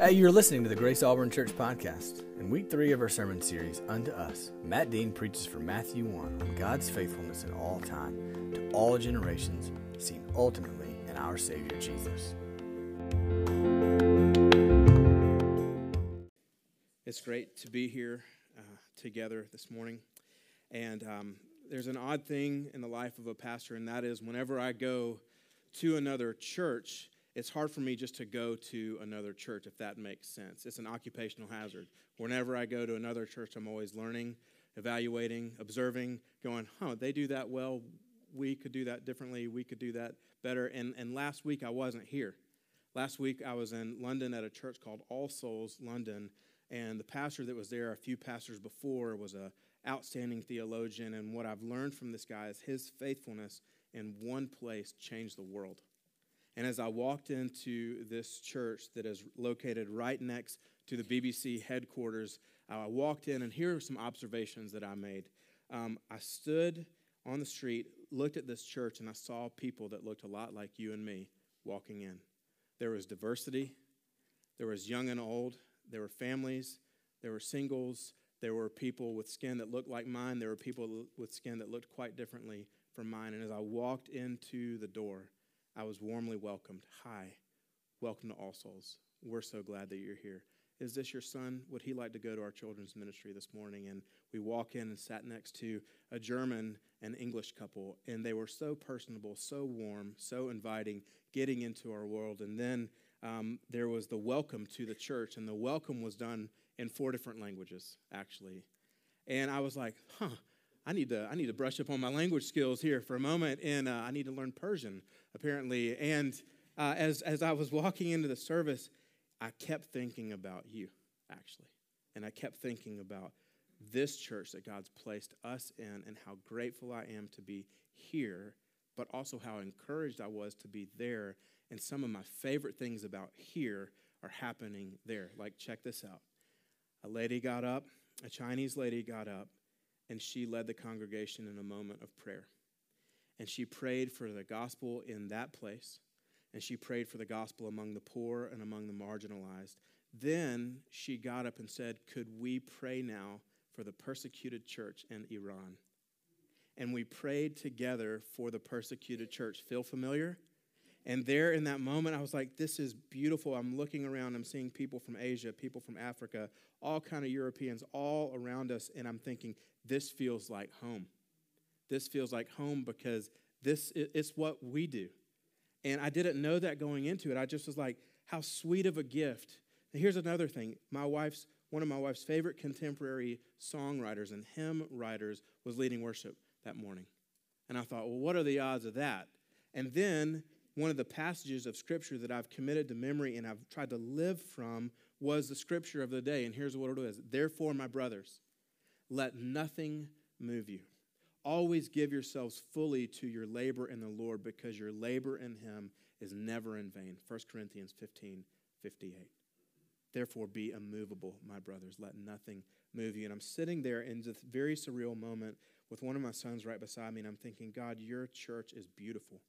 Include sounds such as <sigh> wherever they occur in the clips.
Hey, you're listening to the Grace Auburn Church podcast. In week three of our sermon series, Unto Us, Matt Dean preaches from Matthew 1 on God's faithfulness in all time to all generations, seen ultimately in our Savior Jesus. It's great to be here uh, together this morning. And um, there's an odd thing in the life of a pastor, and that is whenever I go to another church, it's hard for me just to go to another church, if that makes sense. It's an occupational hazard. Whenever I go to another church, I'm always learning, evaluating, observing, going, huh, they do that well. We could do that differently. We could do that better. And, and last week, I wasn't here. Last week, I was in London at a church called All Souls London, and the pastor that was there a few pastors before was a outstanding theologian. And what I've learned from this guy is his faithfulness in one place changed the world. And as I walked into this church that is located right next to the BBC headquarters, I walked in, and here are some observations that I made. Um, I stood on the street, looked at this church, and I saw people that looked a lot like you and me walking in. There was diversity, there was young and old, there were families, there were singles, there were people with skin that looked like mine, there were people with skin that looked quite differently from mine. And as I walked into the door, I was warmly welcomed. Hi, welcome to All Souls. We're so glad that you're here. Is this your son? Would he like to go to our children's ministry this morning? And we walk in and sat next to a German and English couple, and they were so personable, so warm, so inviting, getting into our world. And then um, there was the welcome to the church, and the welcome was done in four different languages, actually. And I was like, huh, I need to, I need to brush up on my language skills here for a moment, and uh, I need to learn Persian, apparently. And uh, as, as I was walking into the service, I kept thinking about you, actually. And I kept thinking about this church that God's placed us in and how grateful I am to be here, but also how encouraged I was to be there. And some of my favorite things about here are happening there. Like, check this out. A lady got up, a Chinese lady got up, and she led the congregation in a moment of prayer. And she prayed for the gospel in that place, and she prayed for the gospel among the poor and among the marginalized. Then she got up and said, Could we pray now for the persecuted church in Iran? And we prayed together for the persecuted church. Feel familiar? And there in that moment, I was like, this is beautiful. I'm looking around, I'm seeing people from Asia, people from Africa, all kind of Europeans all around us, and I'm thinking, this feels like home. This feels like home because this is what we do. And I didn't know that going into it. I just was like, how sweet of a gift. And here's another thing. My wife's one of my wife's favorite contemporary songwriters and hymn writers was leading worship that morning. And I thought, well, what are the odds of that? And then one of the passages of scripture that I've committed to memory and I've tried to live from was the scripture of the day. And here's what it is Therefore, my brothers, let nothing move you. Always give yourselves fully to your labor in the Lord because your labor in Him is never in vain. 1 Corinthians 15 58. Therefore, be immovable, my brothers. Let nothing move you. And I'm sitting there in this very surreal moment with one of my sons right beside me, and I'm thinking, God, your church is beautiful.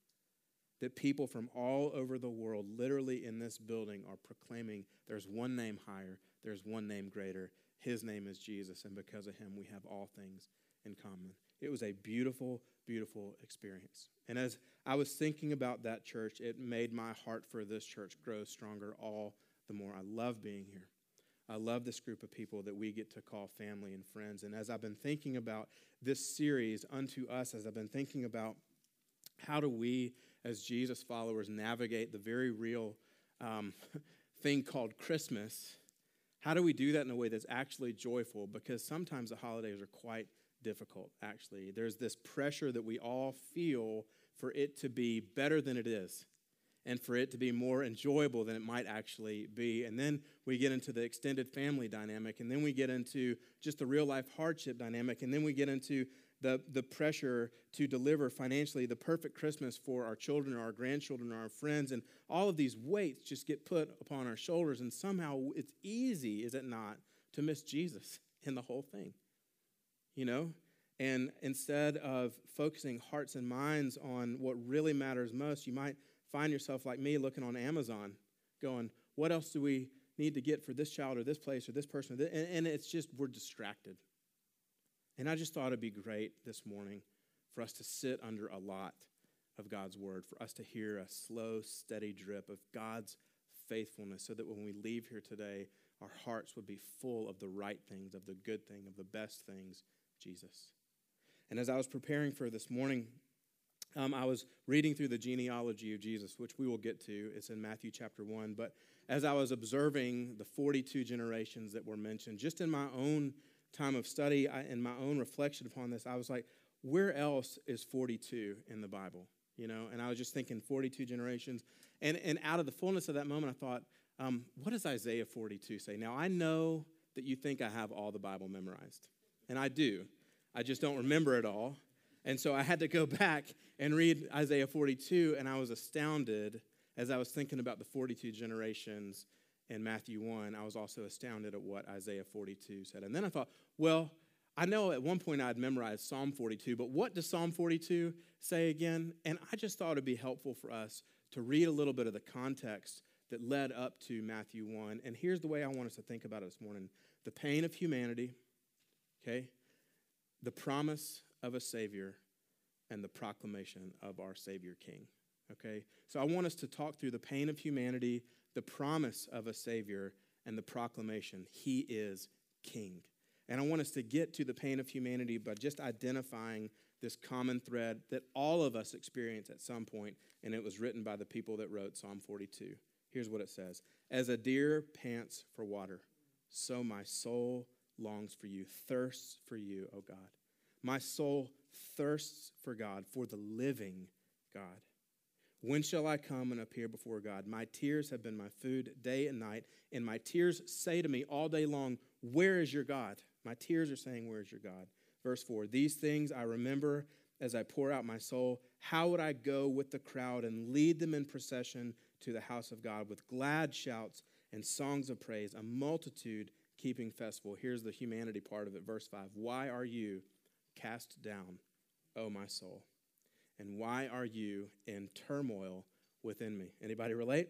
That people from all over the world, literally in this building, are proclaiming there's one name higher, there's one name greater, his name is Jesus, and because of him, we have all things in common. It was a beautiful, beautiful experience. And as I was thinking about that church, it made my heart for this church grow stronger all the more. I love being here. I love this group of people that we get to call family and friends. And as I've been thinking about this series, Unto Us, as I've been thinking about how do we, as Jesus followers, navigate the very real um, <laughs> thing called Christmas how do we do that in a way that's actually joyful? Because sometimes the holidays are quite difficult, actually. There's this pressure that we all feel for it to be better than it is and for it to be more enjoyable than it might actually be. And then we get into the extended family dynamic, and then we get into just the real life hardship dynamic, and then we get into the, the pressure to deliver financially the perfect Christmas for our children or our grandchildren or our friends. And all of these weights just get put upon our shoulders. And somehow it's easy, is it not, to miss Jesus <laughs> in the whole thing? You know? And instead of focusing hearts and minds on what really matters most, you might find yourself like me looking on Amazon, going, What else do we need to get for this child or this place or this person. And, and it's just, we're distracted. And I just thought it'd be great this morning for us to sit under a lot of God's word, for us to hear a slow, steady drip of God's faithfulness, so that when we leave here today, our hearts would be full of the right things, of the good thing, of the best things, Jesus. And as I was preparing for this morning, um, I was reading through the genealogy of Jesus, which we will get to. It's in Matthew chapter 1. But as I was observing the 42 generations that were mentioned, just in my own time of study and my own reflection upon this, I was like, where else is 42 in the Bible? You know, and I was just thinking 42 generations. And, and out of the fullness of that moment, I thought, um, what does Isaiah 42 say? Now, I know that you think I have all the Bible memorized, and I do. I just don't remember it all. And so I had to go <laughs> back and read Isaiah 42, and I was astounded as I was thinking about the 42 generations in Matthew 1. I was also astounded at what Isaiah 42 said. And then I thought, well, I know at one point I'd memorized Psalm 42, but what does Psalm 42 say again? And I just thought it'd be helpful for us to read a little bit of the context that led up to Matthew 1. And here's the way I want us to think about it this morning the pain of humanity, okay? The promise of a Savior, and the proclamation of our Savior King. Okay? So I want us to talk through the pain of humanity, the promise of a Savior, and the proclamation He is King. And I want us to get to the pain of humanity by just identifying this common thread that all of us experience at some point, and it was written by the people that wrote Psalm 42. Here's what it says As a deer pants for water, so my soul longs for you, thirsts for you, O God. My soul thirsts for God, for the living God. When shall I come and appear before God? My tears have been my food day and night, and my tears say to me all day long, Where is your God? My tears are saying, Where is your God? Verse 4 These things I remember as I pour out my soul. How would I go with the crowd and lead them in procession to the house of God with glad shouts and songs of praise, a multitude keeping festival? Here's the humanity part of it. Verse 5 Why are you cast down, O my soul? And why are you in turmoil within me? Anybody relate?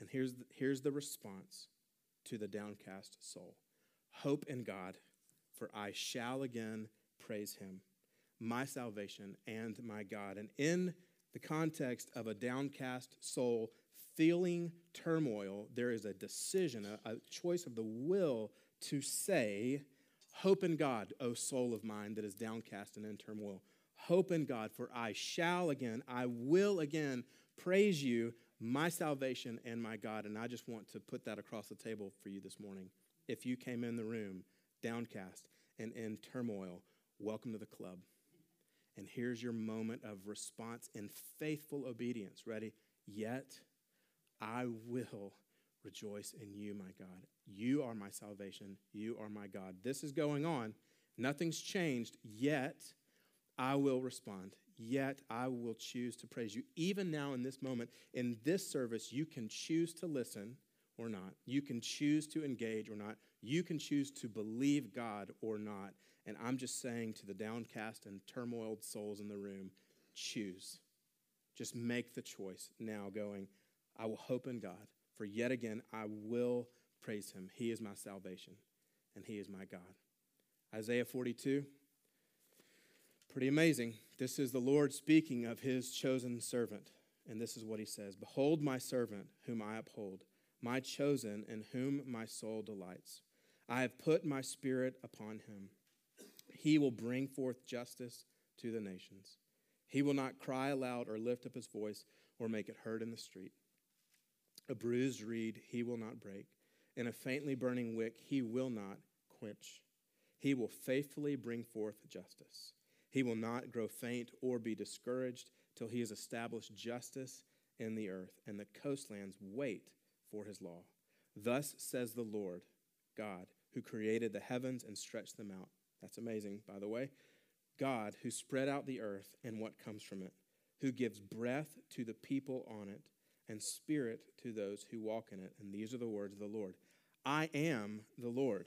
And here's the, here's the response to the downcast soul Hope in God, for I shall again praise him, my salvation and my God. And in the context of a downcast soul feeling turmoil, there is a decision, a, a choice of the will to say, Hope in God, O soul of mine that is downcast and in turmoil. Hope in God, for I shall again, I will again praise you, my salvation and my God. And I just want to put that across the table for you this morning. If you came in the room downcast and in turmoil, welcome to the club. And here's your moment of response in faithful obedience. Ready? Yet I will rejoice in you, my God. You are my salvation. You are my God. This is going on. Nothing's changed, yet I will respond. Yet I will choose to praise you. Even now, in this moment, in this service, you can choose to listen or not. You can choose to engage or not. You can choose to believe God or not. And I'm just saying to the downcast and turmoiled souls in the room choose. Just make the choice now, going, I will hope in God, for yet again I will praise him. He is my salvation, and he is my God. Isaiah 42. Pretty amazing. This is the Lord speaking of his chosen servant. And this is what he says Behold, my servant, whom I uphold, my chosen, in whom my soul delights. I have put my spirit upon him. He will bring forth justice to the nations. He will not cry aloud or lift up his voice or make it heard in the street. A bruised reed he will not break, and a faintly burning wick he will not quench. He will faithfully bring forth justice. He will not grow faint or be discouraged till he has established justice in the earth, and the coastlands wait for his law. Thus says the Lord God, who created the heavens and stretched them out. That's amazing, by the way. God, who spread out the earth and what comes from it, who gives breath to the people on it and spirit to those who walk in it. And these are the words of the Lord I am the Lord.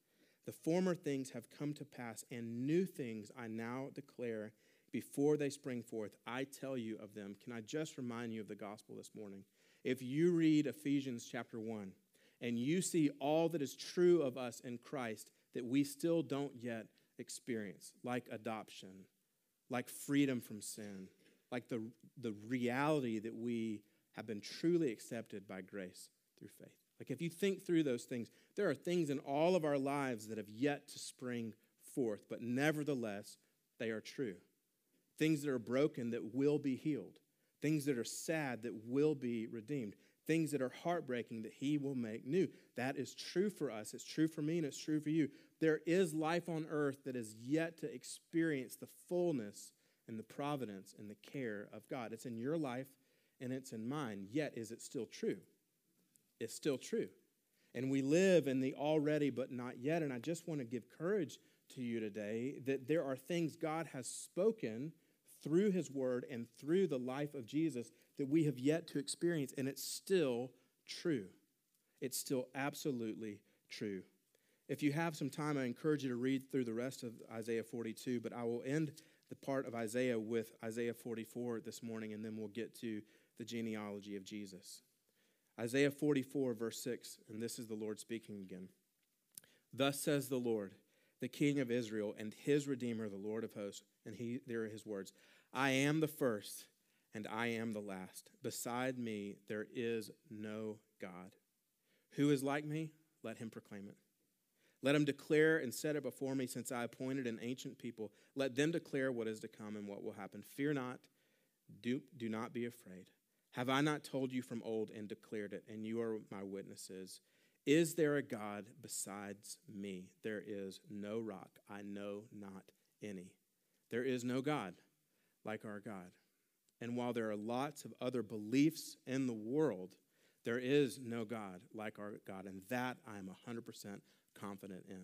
the former things have come to pass, and new things I now declare before they spring forth. I tell you of them. Can I just remind you of the gospel this morning? If you read Ephesians chapter 1 and you see all that is true of us in Christ that we still don't yet experience, like adoption, like freedom from sin, like the, the reality that we have been truly accepted by grace through faith. Like, if you think through those things, there are things in all of our lives that have yet to spring forth, but nevertheless, they are true. Things that are broken that will be healed, things that are sad that will be redeemed, things that are heartbreaking that He will make new. That is true for us. It's true for me, and it's true for you. There is life on earth that is yet to experience the fullness and the providence and the care of God. It's in your life and it's in mine, yet is it still true? It's still true. And we live in the already but not yet. And I just want to give courage to you today that there are things God has spoken through his word and through the life of Jesus that we have yet to experience, and it's still true. It's still absolutely true. If you have some time, I encourage you to read through the rest of Isaiah 42, but I will end the part of Isaiah with Isaiah 44 this morning, and then we'll get to the genealogy of Jesus. Isaiah 44, verse 6, and this is the Lord speaking again. Thus says the Lord, the King of Israel, and his Redeemer, the Lord of hosts. And he, there are his words I am the first, and I am the last. Beside me, there is no God. Who is like me? Let him proclaim it. Let him declare and set it before me, since I appointed an ancient people. Let them declare what is to come and what will happen. Fear not, do, do not be afraid. Have I not told you from old and declared it, and you are my witnesses? Is there a God besides me? There is no rock. I know not any. There is no God like our God. And while there are lots of other beliefs in the world, there is no God like our God. And that I am 100% confident in.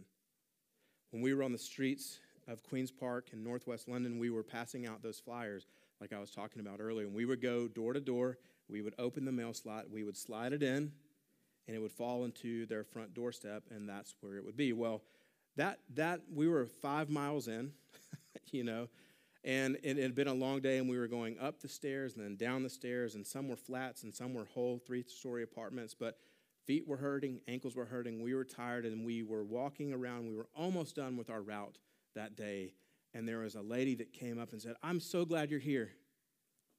When we were on the streets of Queen's Park in Northwest London, we were passing out those flyers, like I was talking about earlier. And we would go door to door, we would open the mail slot, we would slide it in, and it would fall into their front doorstep, and that's where it would be. Well, that, that we were five miles in, <laughs> you know, and it had been a long day, and we were going up the stairs and then down the stairs, and some were flats and some were whole three story apartments. But Feet were hurting, ankles were hurting, we were tired, and we were walking around. We were almost done with our route that day. And there was a lady that came up and said, I'm so glad you're here.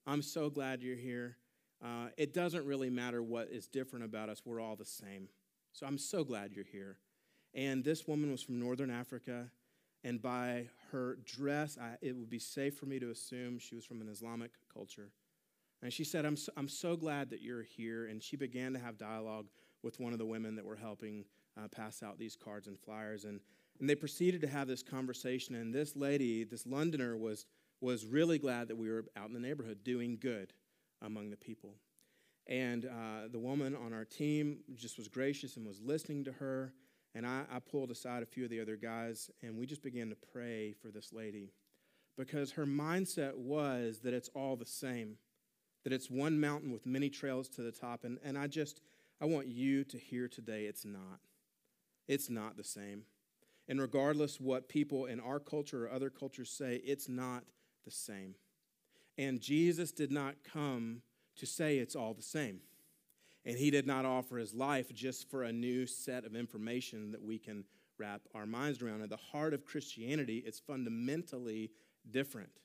I'm so glad you're here. Uh, it doesn't really matter what is different about us, we're all the same. So I'm so glad you're here. And this woman was from Northern Africa. And by her dress, I, it would be safe for me to assume she was from an Islamic culture. And she said, I'm so, I'm so glad that you're here. And she began to have dialogue with one of the women that were helping uh, pass out these cards and flyers. And, and they proceeded to have this conversation. And this lady, this Londoner, was, was really glad that we were out in the neighborhood doing good among the people. And uh, the woman on our team just was gracious and was listening to her. And I, I pulled aside a few of the other guys, and we just began to pray for this lady because her mindset was that it's all the same, that it's one mountain with many trails to the top. And, and I just, I want you to hear today it's not. It's not the same. And regardless what people in our culture or other cultures say, it's not the same. And Jesus did not come to say it's all the same. And he did not offer his life just for a new set of information that we can wrap our minds around. At the heart of Christianity, it's fundamentally different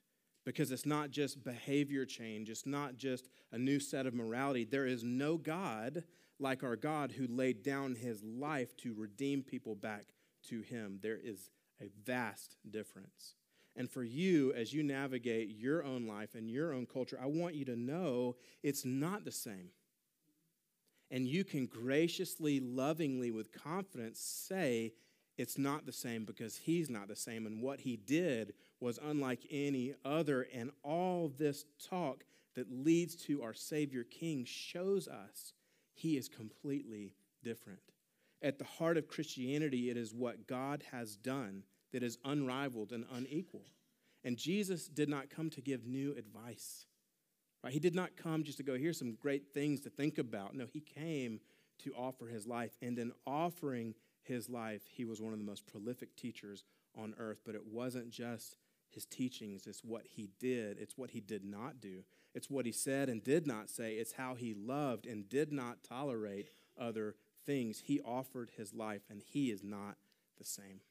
because it's not just behavior change, it's not just a new set of morality. There is no God like our God who laid down his life to redeem people back to him. There is a vast difference. And for you, as you navigate your own life and your own culture, I want you to know it's not the same. And you can graciously, lovingly, with confidence say it's not the same because he's not the same. And what he did was unlike any other. And all this talk that leads to our Savior King shows us He is completely different. At the heart of Christianity, it is what God has done that is unrivaled and unequal. And Jesus did not come to give new advice. Right? He did not come just to go, here's some great things to think about. No, he came to offer his life. And in offering his life, he was one of the most prolific teachers on earth. But it wasn't just his teachings, it's what he did, it's what he did not do, it's what he said and did not say, it's how he loved and did not tolerate other things. He offered his life, and he is not the same.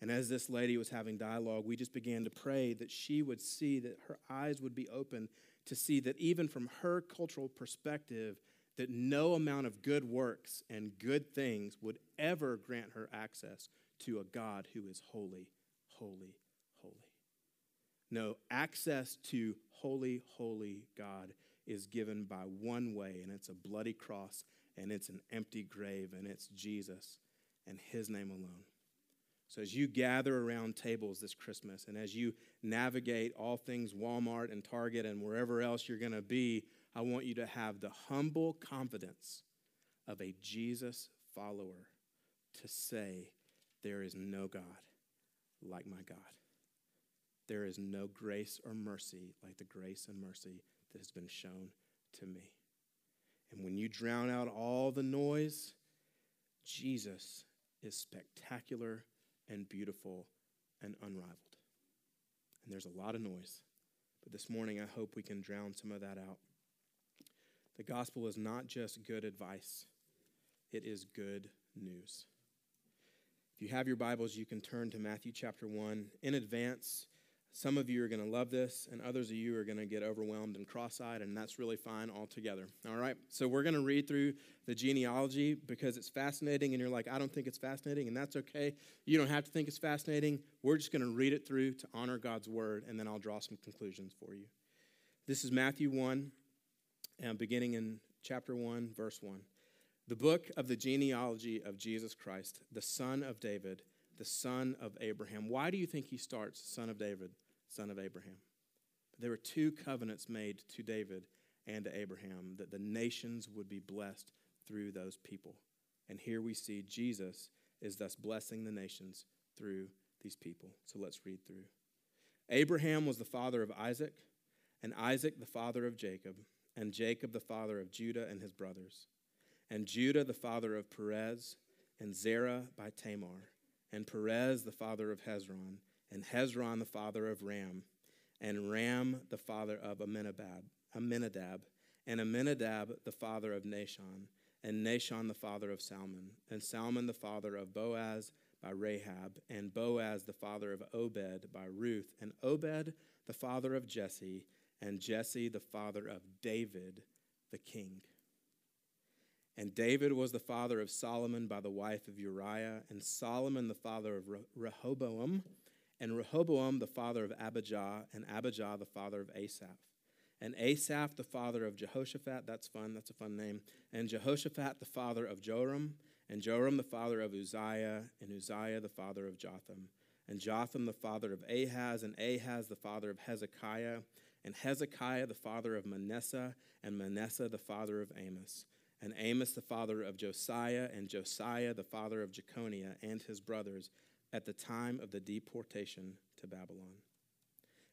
And as this lady was having dialogue, we just began to pray that she would see, that her eyes would be open to see that even from her cultural perspective, that no amount of good works and good things would ever grant her access to a God who is holy, holy, holy. No, access to holy, holy God is given by one way, and it's a bloody cross, and it's an empty grave, and it's Jesus and his name alone. So, as you gather around tables this Christmas and as you navigate all things Walmart and Target and wherever else you're going to be, I want you to have the humble confidence of a Jesus follower to say, There is no God like my God. There is no grace or mercy like the grace and mercy that has been shown to me. And when you drown out all the noise, Jesus is spectacular and beautiful and unrivaled. And there's a lot of noise. But this morning, I hope we can drown some of that out. The gospel is not just good advice, it is good news. If you have your Bibles, you can turn to Matthew chapter 1. In advance, some of you are going to love this, and others of you are going to get overwhelmed and cross eyed, and that's really fine altogether. All right? So we're going to read through the genealogy because it's fascinating, and you're like, I don't think it's fascinating, and that's okay. You don't have to think it's fascinating. We're just going to read it through to honor God's word, and then I'll draw some conclusions for you. This is Matthew 1, and beginning in chapter 1, verse 1. The book of the genealogy of Jesus Christ, the son of David, the son of Abraham. Why do you think he starts, son of David? Son of Abraham. There were two covenants made to David and to Abraham that the nations would be blessed through those people. And here we see Jesus is thus blessing the nations through these people. So let's read through. Abraham was the father of Isaac, and Isaac the father of Jacob, and Jacob the father of Judah and his brothers, and Judah the father of Perez, and Zerah by Tamar, and Perez the father of Hezron, and Hezron the father of Ram, and Ram the father of Amminadab, Amminadab, and Amminadab the father of Nahshon, and Nahshon the father of Salmon, and Salmon the father of Boaz by Rahab, and Boaz the father of Obed by Ruth, and Obed the father of Jesse, and Jesse the father of David the king. And David was the father of Solomon by the wife of Uriah, and Solomon the father of Rehoboam and Rehoboam the father of Abijah, and Abijah the father of Asaph. And Asaph the father of Jehoshaphat, that's fun, that's a fun name. And Jehoshaphat the father of Joram, and Joram the father of Uzziah, and Uzziah the father of Jotham. And Jotham the father of Ahaz, and Ahaz the father of Hezekiah, and Hezekiah the father of Manasseh, and Manasseh the father of Amos. And Amos the father of Josiah, and Josiah the father of Jeconiah, and his brothers at the time of the deportation to Babylon.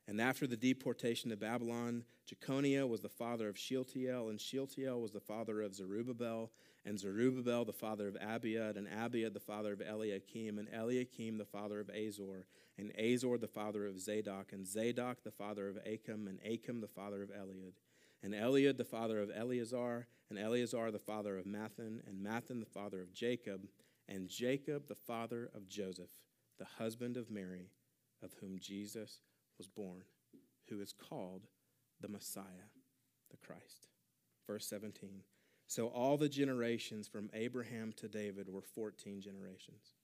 And after the deportation to Babylon, Jeconiah was the father of Shealtiel, and Shealtiel was the father of Zerubbabel, and Zerubbabel the father of Abiud, and Abiud the father of Eliakim, and Eliakim the father of Azor, and Azor the father of Zadok, and Zadok the father of Achim, and Achim the father of Eliud, and Eliud the father of Eleazar, and Eleazar the father of Matthan, and Matthan the father of Jacob, and Jacob the father of Joseph the husband of Mary, of whom Jesus was born, who is called the Messiah, the Christ. Verse 17. So all the generations from Abraham to David were 14 generations.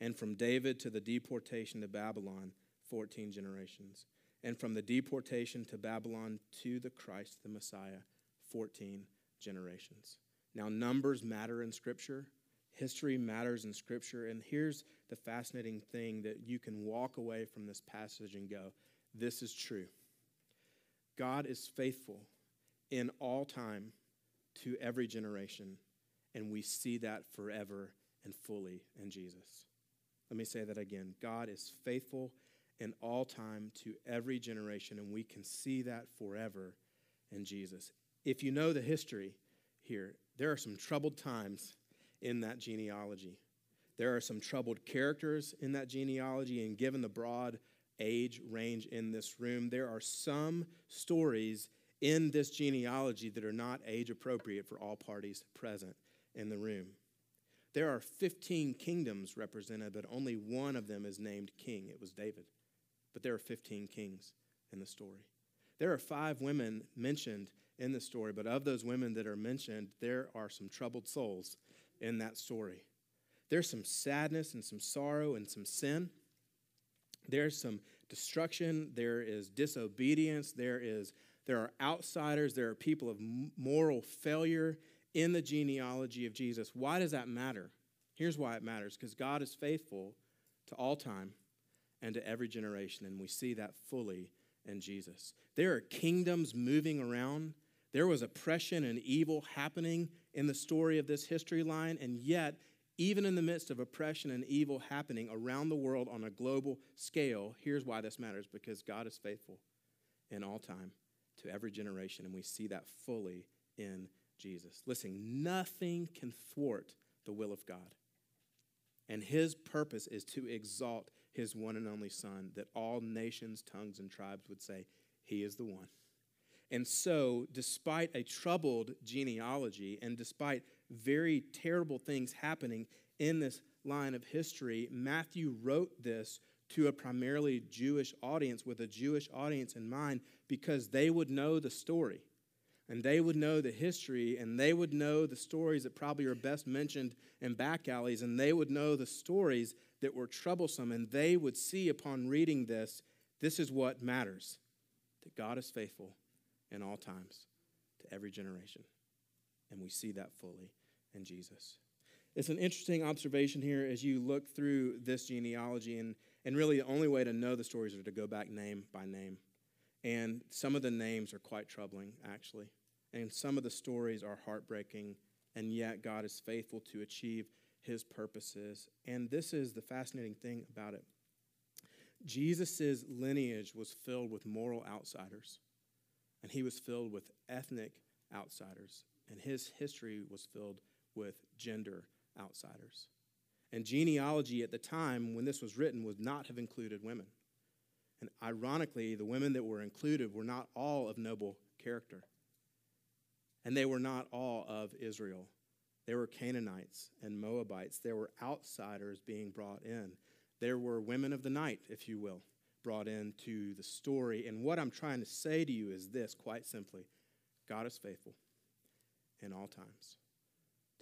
And from David to the deportation to Babylon, 14 generations. And from the deportation to Babylon to the Christ, the Messiah, 14 generations. Now, numbers matter in Scripture. History matters in Scripture. And here's the fascinating thing that you can walk away from this passage and go, this is true. God is faithful in all time to every generation, and we see that forever and fully in Jesus. Let me say that again. God is faithful in all time to every generation, and we can see that forever in Jesus. If you know the history here, there are some troubled times in that genealogy. There are some troubled characters in that genealogy, and given the broad age range in this room, there are some stories in this genealogy that are not age appropriate for all parties present in the room. There are 15 kingdoms represented, but only one of them is named king. It was David. But there are 15 kings in the story. There are five women mentioned in the story, but of those women that are mentioned, there are some troubled souls in that story. There's some sadness and some sorrow and some sin. There's some destruction. There is disobedience. There, is, there are outsiders. There are people of moral failure in the genealogy of Jesus. Why does that matter? Here's why it matters because God is faithful to all time and to every generation, and we see that fully in Jesus. There are kingdoms moving around. There was oppression and evil happening in the story of this history line, and yet even in the midst of oppression and evil happening around the world on a global scale, here's why this matters because God is faithful in all time to every generation, and we see that fully in Jesus. Listen, nothing can thwart the will of God. And his purpose is to exalt his one and only Son, that all nations, tongues, and tribes would say, He is the one. And so, despite a troubled genealogy and despite very terrible things happening in this line of history, Matthew wrote this to a primarily Jewish audience with a Jewish audience in mind because they would know the story. And they would know the history and they would know the stories that probably are best mentioned in back alleys and they would know the stories that were troublesome and they would see upon reading this this is what matters that God is faithful in all times to every generation and we see that fully in Jesus. It's an interesting observation here as you look through this genealogy, and, and really the only way to know the stories are to go back name by name. And some of the names are quite troubling, actually. And some of the stories are heartbreaking, and yet God is faithful to achieve his purposes. And this is the fascinating thing about it. Jesus' lineage was filled with moral outsiders, and he was filled with ethnic outsiders and his history was filled with gender outsiders. And genealogy at the time when this was written would not have included women. And ironically, the women that were included were not all of noble character. And they were not all of Israel. There were Canaanites and Moabites. There were outsiders being brought in. There were women of the night, if you will, brought into the story. And what I'm trying to say to you is this quite simply God is faithful in all times,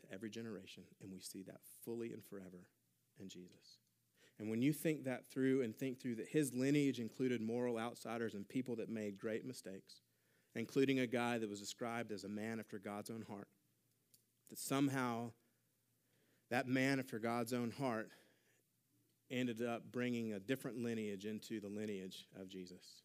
to every generation, and we see that fully and forever in Jesus. And when you think that through and think through that his lineage included moral outsiders and people that made great mistakes, including a guy that was described as a man after God's own heart, that somehow that man after God's own heart ended up bringing a different lineage into the lineage of Jesus.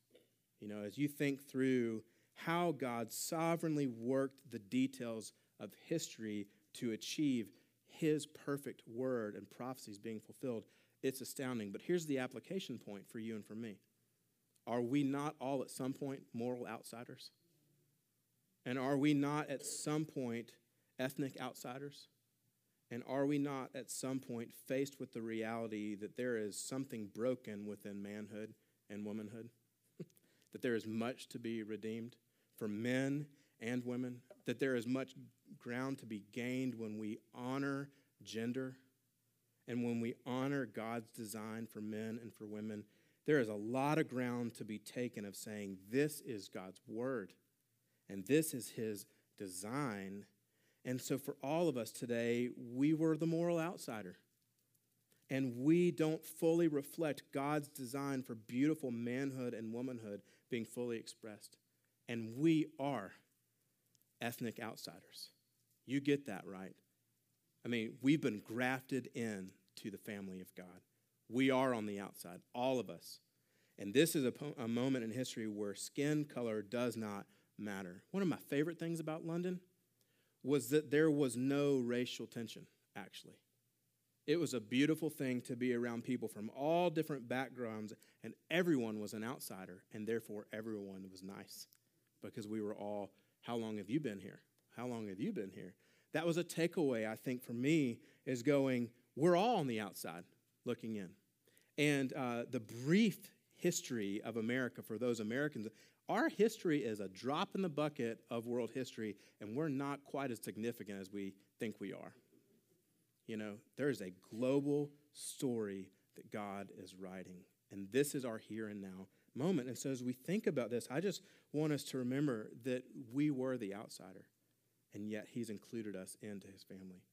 You know, as you think through how God sovereignly worked the details of history to achieve his perfect word and prophecies being fulfilled. It's astounding. But here's the application point for you and for me Are we not all at some point moral outsiders? And are we not at some point ethnic outsiders? And are we not at some point faced with the reality that there is something broken within manhood and womanhood? <laughs> that there is much to be redeemed? for men and women, that there is much ground to be gained when we honor gender and when we honor God's design for men and for women. There is a lot of ground to be taken of saying, This is God's word and this is His design. And so, for all of us today, we were the moral outsider. And we don't fully reflect God's design for beautiful manhood and womanhood being fully expressed and we are ethnic outsiders. You get that, right? I mean, we've been grafted in to the family of God. We are on the outside, all of us. And this is a, po- a moment in history where skin color does not matter. One of my favorite things about London, was that there was no racial tension, actually. It was a beautiful thing to be around people from all different backgrounds, and everyone was an outsider, and therefore everyone was nice because we were all, How long have you been here? How long have you been here? That was a takeaway, I think, for me, is going, We're all on the outside looking in. And uh, the brief history of America for those Americans, our history is a drop in the bucket of world history, and we're not quite as significant as we think we are. You know, there is a global story that God is writing, and this is our here and now moment. And so, as we think about this, I just want us to remember that we were the outsider, and yet He's included us into His family.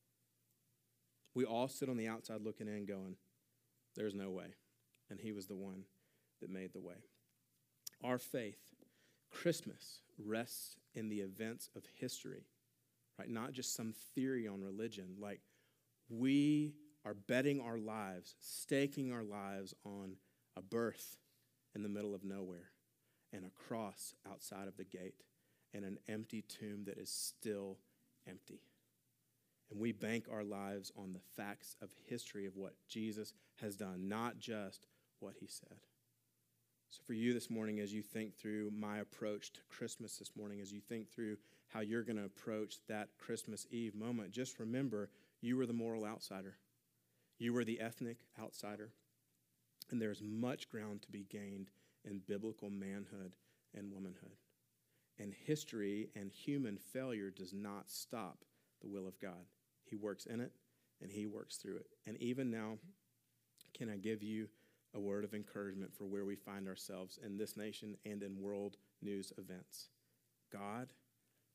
We all sit on the outside looking in, going, There's no way. And He was the one that made the way. Our faith, Christmas, rests in the events of history, right? Not just some theory on religion. Like, we are betting our lives, staking our lives on a birth in the middle of nowhere and a cross outside of the gate and an empty tomb that is still empty. And we bank our lives on the facts of history of what Jesus has done, not just what he said. So, for you this morning, as you think through my approach to Christmas this morning, as you think through how you're going to approach that Christmas Eve moment, just remember you were the moral outsider, you were the ethnic outsider, and there's much ground to be gained in biblical manhood and womanhood. And history and human failure does not stop the will of God. He works in it and He works through it. And even now, can I give you a word of encouragement for where we find ourselves in this nation and in world news events? God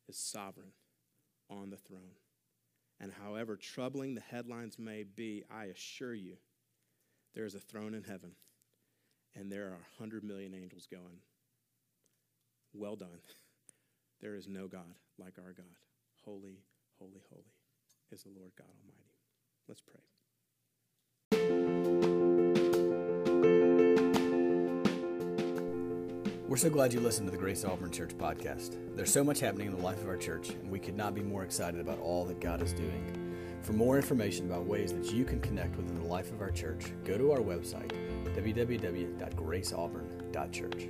is sovereign on the throne. And however troubling the headlines may be, I assure you, there is a throne in heaven, and there are 100 million angels going, Well done. <laughs> There is no God like our God. Holy, holy, holy is the Lord God Almighty. Let's pray. We're so glad you listened to the Grace Auburn Church podcast. There's so much happening in the life of our church, and we could not be more excited about all that God is doing. For more information about ways that you can connect within the life of our church, go to our website, www.graceauburn.church.